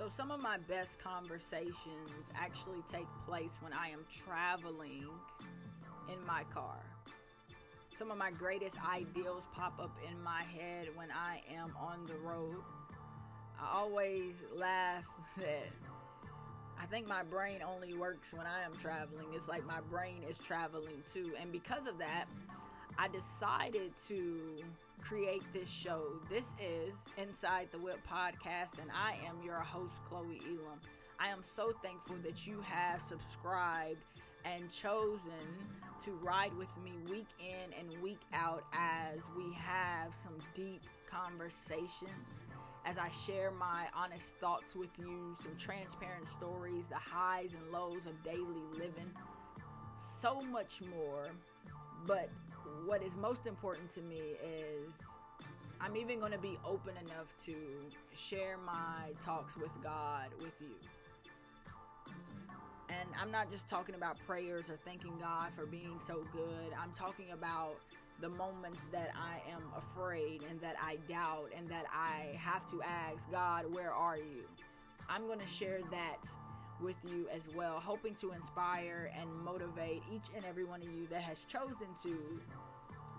So, some of my best conversations actually take place when I am traveling in my car. Some of my greatest ideals pop up in my head when I am on the road. I always laugh that I think my brain only works when I am traveling. It's like my brain is traveling too. And because of that, I decided to create this show. This is Inside the Whip podcast, and I am your host, Chloe Elam. I am so thankful that you have subscribed and chosen to ride with me week in and week out as we have some deep conversations, as I share my honest thoughts with you, some transparent stories, the highs and lows of daily living, so much more. But what is most important to me is I'm even going to be open enough to share my talks with God with you. And I'm not just talking about prayers or thanking God for being so good. I'm talking about the moments that I am afraid and that I doubt and that I have to ask God, where are you? I'm going to share that with you as well, hoping to inspire and motivate each and every one of you that has chosen to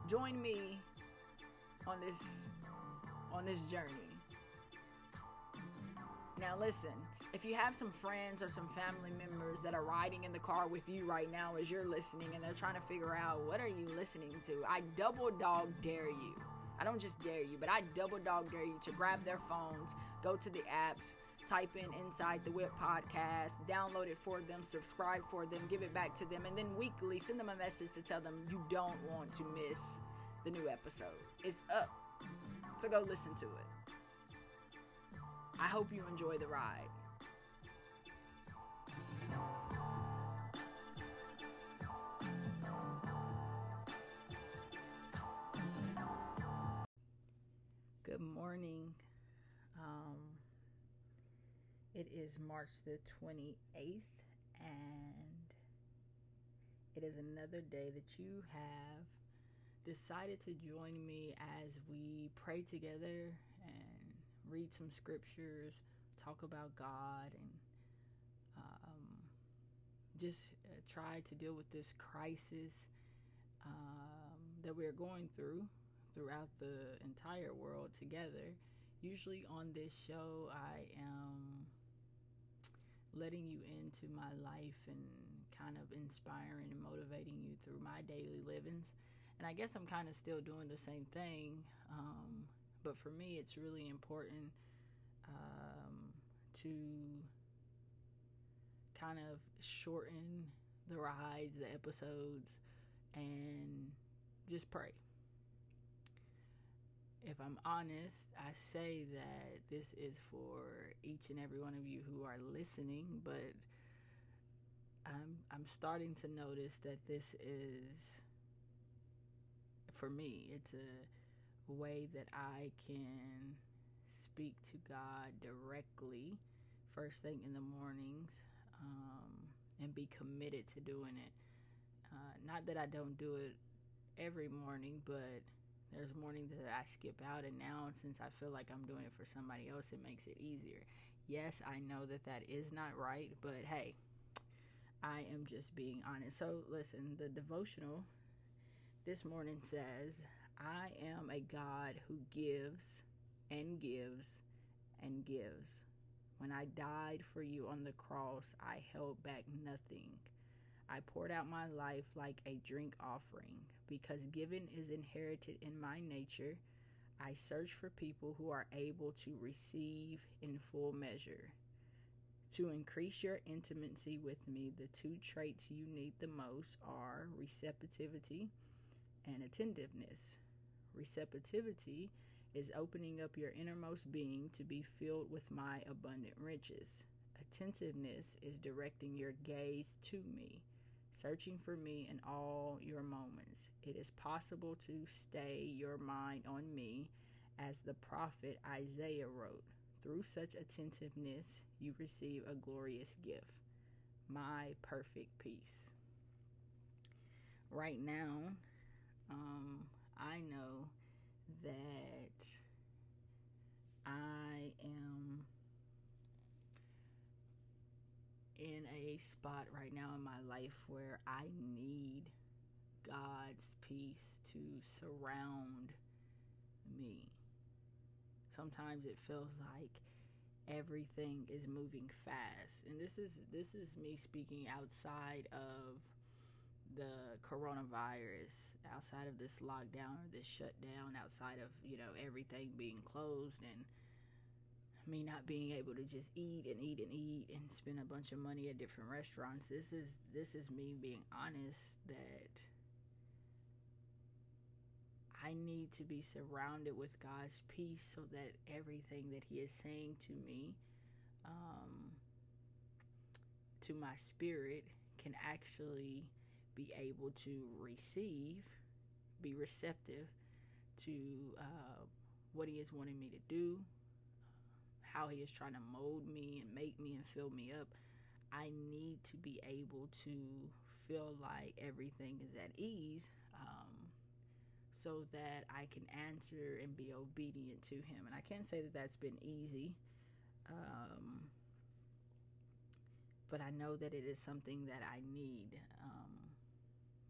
join me on this on this journey. Now, listen, if you have some friends or some family members that are riding in the car with you right now as you're listening and they're trying to figure out what are you listening to, I double dog dare you. I don't just dare you, but I double dog dare you to grab their phones, go to the apps, type in Inside the Whip podcast, download it for them, subscribe for them, give it back to them, and then weekly send them a message to tell them you don't want to miss the new episode. It's up. So go listen to it. I hope you enjoy the ride. Good morning. Um, it is March the 28th, and it is another day that you have decided to join me as we pray together and read some scriptures, talk about God, and um, just uh, try to deal with this crisis um, that we're going through throughout the entire world together. Usually on this show, I am letting you into my life and kind of inspiring and motivating you through my daily livings. And I guess I'm kind of still doing the same thing. Um, but for me, it's really important um, to kind of shorten the rides, the episodes, and just pray. If I'm honest, I say that this is for each and every one of you who are listening, but I'm I'm starting to notice that this is for me. It's a way that I can speak to God directly first thing in the mornings um, and be committed to doing it. Uh, not that I don't do it every morning, but there's mornings that I skip out, and now since I feel like I'm doing it for somebody else, it makes it easier. Yes, I know that that is not right, but hey, I am just being honest. So, listen, the devotional this morning says, I am a God who gives and gives and gives. When I died for you on the cross, I held back nothing. I poured out my life like a drink offering. Because giving is inherited in my nature, I search for people who are able to receive in full measure. To increase your intimacy with me, the two traits you need the most are receptivity and attentiveness. Receptivity is opening up your innermost being to be filled with my abundant riches. Attentiveness is directing your gaze to me, searching for me in all your moments. It is possible to stay your mind on me, as the prophet Isaiah wrote. Through such attentiveness, you receive a glorious gift my perfect peace. Right now, um, I know that I am in a spot right now in my life where I need God's peace to surround me. Sometimes it feels like everything is moving fast. And this is this is me speaking outside of the coronavirus, outside of this lockdown or this shutdown, outside of, you know, everything being closed and me not being able to just eat and eat and eat and spend a bunch of money at different restaurants. This is this is me being honest that I need to be surrounded with God's peace so that everything that He is saying to me, um, to my spirit, can actually be able to receive, be receptive to uh, what He is wanting me to do, how He is trying to mold me and make me and fill me up. I need to be able to feel like everything is at ease. Um, so that I can answer and be obedient to Him. And I can't say that that's been easy, um, but I know that it is something that I need um,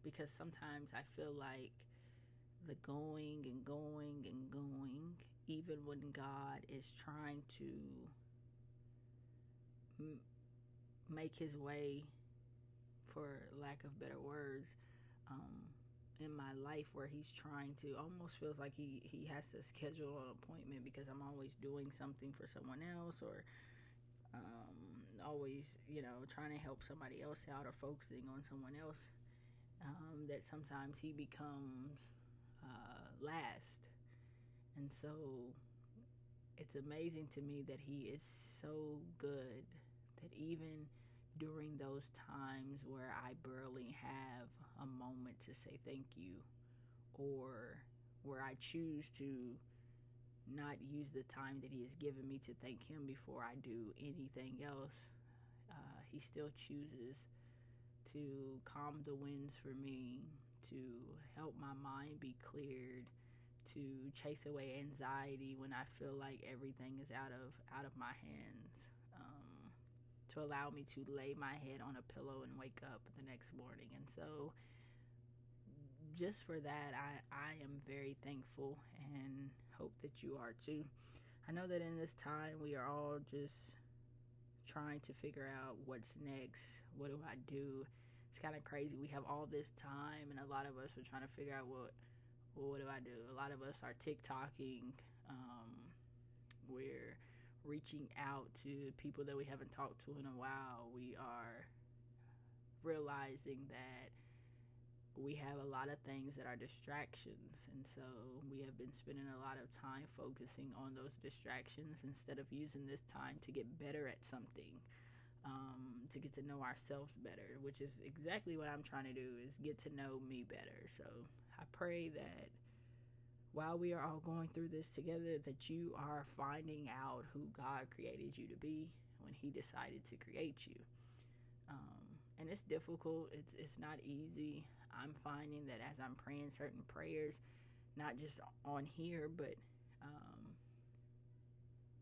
because sometimes I feel like the going and going and going, even when God is trying to m- make His way, for lack of better words. Um, in my life where he's trying to almost feels like he he has to schedule an appointment because I'm always doing something for someone else or um, always you know trying to help somebody else out or focusing on someone else um, that sometimes he becomes uh, last and so it's amazing to me that he is so good that even during those times where I barely have a moment to say thank you or where I choose to not use the time that he has given me to thank him before I do anything else. Uh, he still chooses to calm the winds for me, to help my mind be cleared, to chase away anxiety when I feel like everything is out of out of my hands. Um, to allow me to lay my head on a pillow and wake up the next morning. And so just for that, I, I am very thankful and hope that you are too. I know that in this time, we are all just trying to figure out what's next. What do I do? It's kind of crazy. We have all this time, and a lot of us are trying to figure out what, well, what do I do? A lot of us are TikToking. Um, we're reaching out to people that we haven't talked to in a while. We are realizing that we have a lot of things that are distractions. And so we have been spending a lot of time focusing on those distractions instead of using this time to get better at something. Um, to get to know ourselves better, which is exactly what I'm trying to do is get to know me better. So I pray that while we are all going through this together, that you are finding out who God created you to be when He decided to create you. Um, and it's difficult. It's it's not easy. I'm finding that as I'm praying certain prayers, not just on here, but um,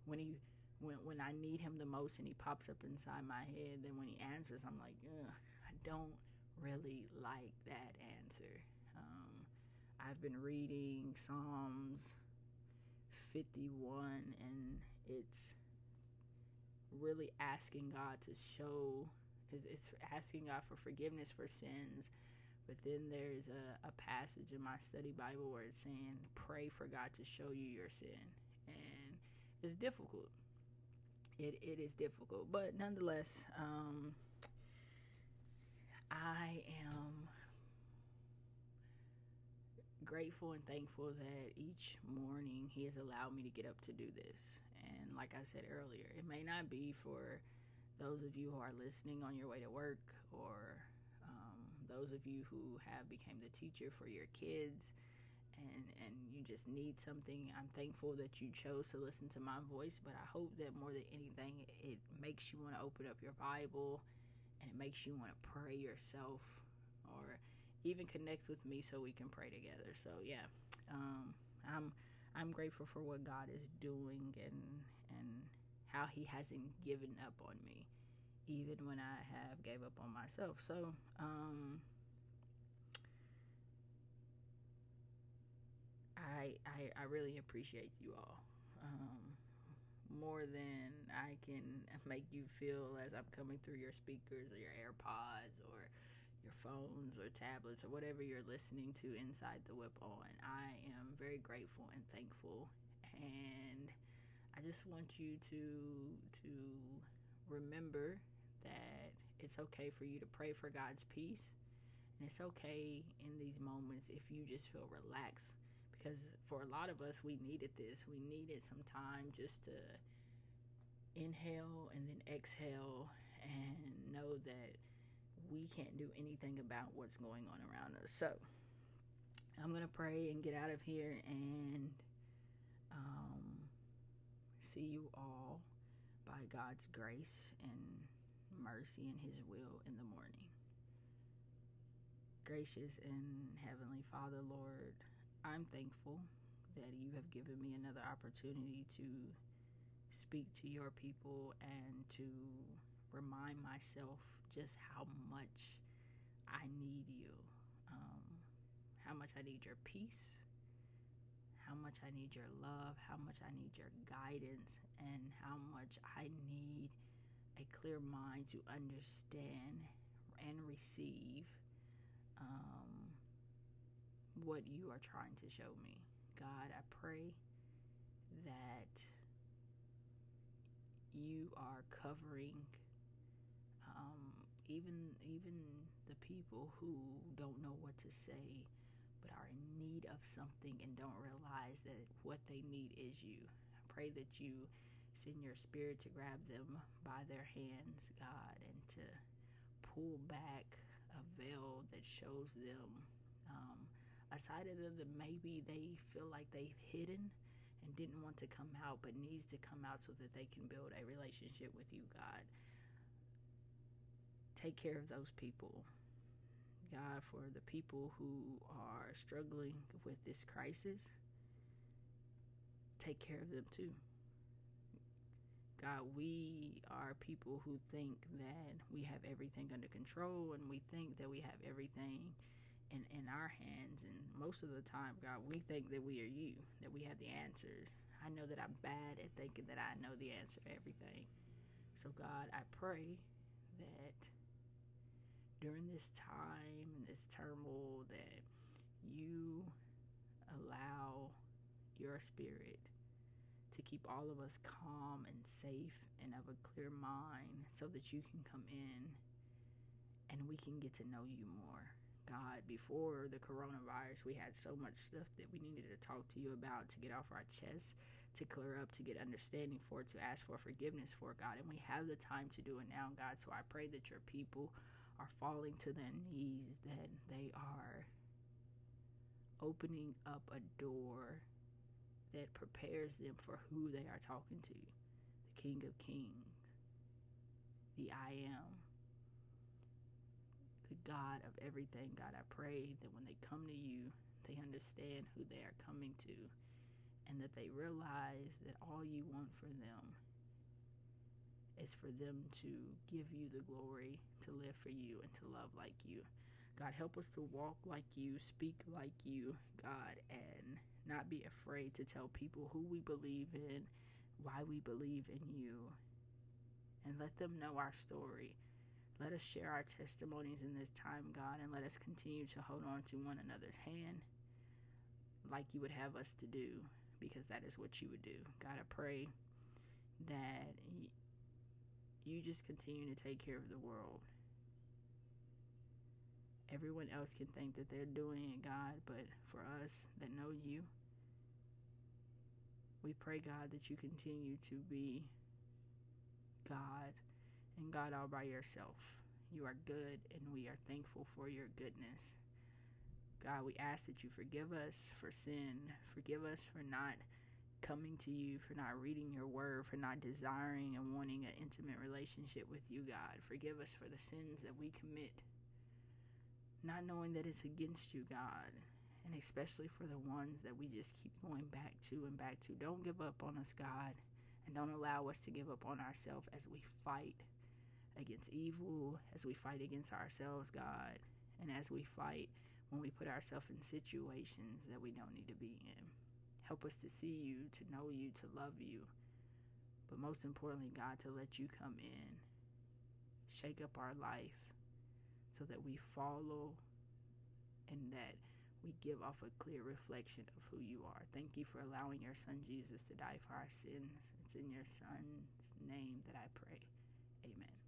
when he when when I need him the most and he pops up inside my head, then when he answers, I'm like, I don't really like that answer. I've been reading Psalms 51, and it's really asking God to show. It's asking God for forgiveness for sins but then there's a, a passage in my study Bible where it's saying, pray for God to show you your sin. And it's difficult. It, it is difficult. But nonetheless, um, I am grateful and thankful that each morning He has allowed me to get up to do this. And like I said earlier, it may not be for those of you who are listening on your way to work or um, those of you who have became the teacher for your kids and and you just need something i'm thankful that you chose to listen to my voice but i hope that more than anything it makes you want to open up your bible and it makes you want to pray yourself or even connect with me so we can pray together so yeah um, i'm i'm grateful for what god is doing and and how he hasn't given up on me even when I have gave up on myself. So, um, I, I, I really appreciate you all. Um, more than I can make you feel as I'm coming through your speakers or your AirPods or your phones or tablets or whatever you're listening to inside the whip on. I am very grateful and thankful. And I just want you to to remember that it's okay for you to pray for God's peace. And it's okay in these moments if you just feel relaxed because for a lot of us we needed this. We needed some time just to inhale and then exhale and know that we can't do anything about what's going on around us. So i'm going to pray and get out of here and um, see you all by god's grace and mercy and his will in the morning. Gracious and heavenly father lord I'm thankful that you have given me another opportunity to speak to your people and to remind myself just how much I need you, um, how much I need your peace, how much I need your love, how much I need your guidance, and how much I need a clear mind to understand and receive. Um, what you are trying to show me. God, I pray that you are covering um, even even the people who don't know what to say but are in need of something and don't realize that what they need is you. I pray that you send your spirit to grab them by their hands, God, and to pull back a veil that shows them um, a side of them that maybe they feel like they've hidden and didn't want to come out but needs to come out so that they can build a relationship with you, God. Take care of those people. God, for the people who are struggling with this crisis, take care of them too. God, we are people who think that we have everything under control and we think that we have everything in, in our hands. And most of the time, God, we think that we are you, that we have the answers. I know that I'm bad at thinking that I know the answer to everything. So, God, I pray that during this time and this turmoil, that you allow your spirit to keep all of us calm and safe and of a clear mind so that you can come in and we can get to know you more. God, before the coronavirus, we had so much stuff that we needed to talk to you about to get off our chest, to clear up, to get understanding for, to ask for forgiveness for, God. And we have the time to do it now, God. So I pray that your people are falling to their knees, that they are opening up a door that prepares them for who they are talking to the King of Kings, the I am the God of everything. God, I pray that when they come to you, they understand who they are coming to and that they realize that all you want for them is for them to give you the glory, to live for you, and to love like you. God, help us to walk like you, speak like you, God, and not be afraid to tell people who we believe in, why we believe in you, and let them know our story let us share our testimonies in this time, God, and let us continue to hold on to one another's hand like you would have us to do, because that is what you would do. God, I pray that you just continue to take care of the world. Everyone else can think that they're doing it, God, but for us that know you, we pray, God, that you continue to be God and God all by yourself. You are good, and we are thankful for your goodness. God, we ask that you forgive us for sin. Forgive us for not coming to you, for not reading your word, for not desiring and wanting an intimate relationship with you, God. Forgive us for the sins that we commit, not knowing that it's against you, God. And especially for the ones that we just keep going back to and back to. Don't give up on us, God. And don't allow us to give up on ourselves as we fight against evil, as we fight against ourselves, God, and as we fight when we put ourselves in situations that we don't need to be in. Help us to see you, to know you, to love you. But most importantly, God, to let you come in, shake up our life so that we follow and that we give off a clear reflection of who you are. Thank you for allowing your son Jesus to die for our sins. It's in your son's name that I pray. Amen.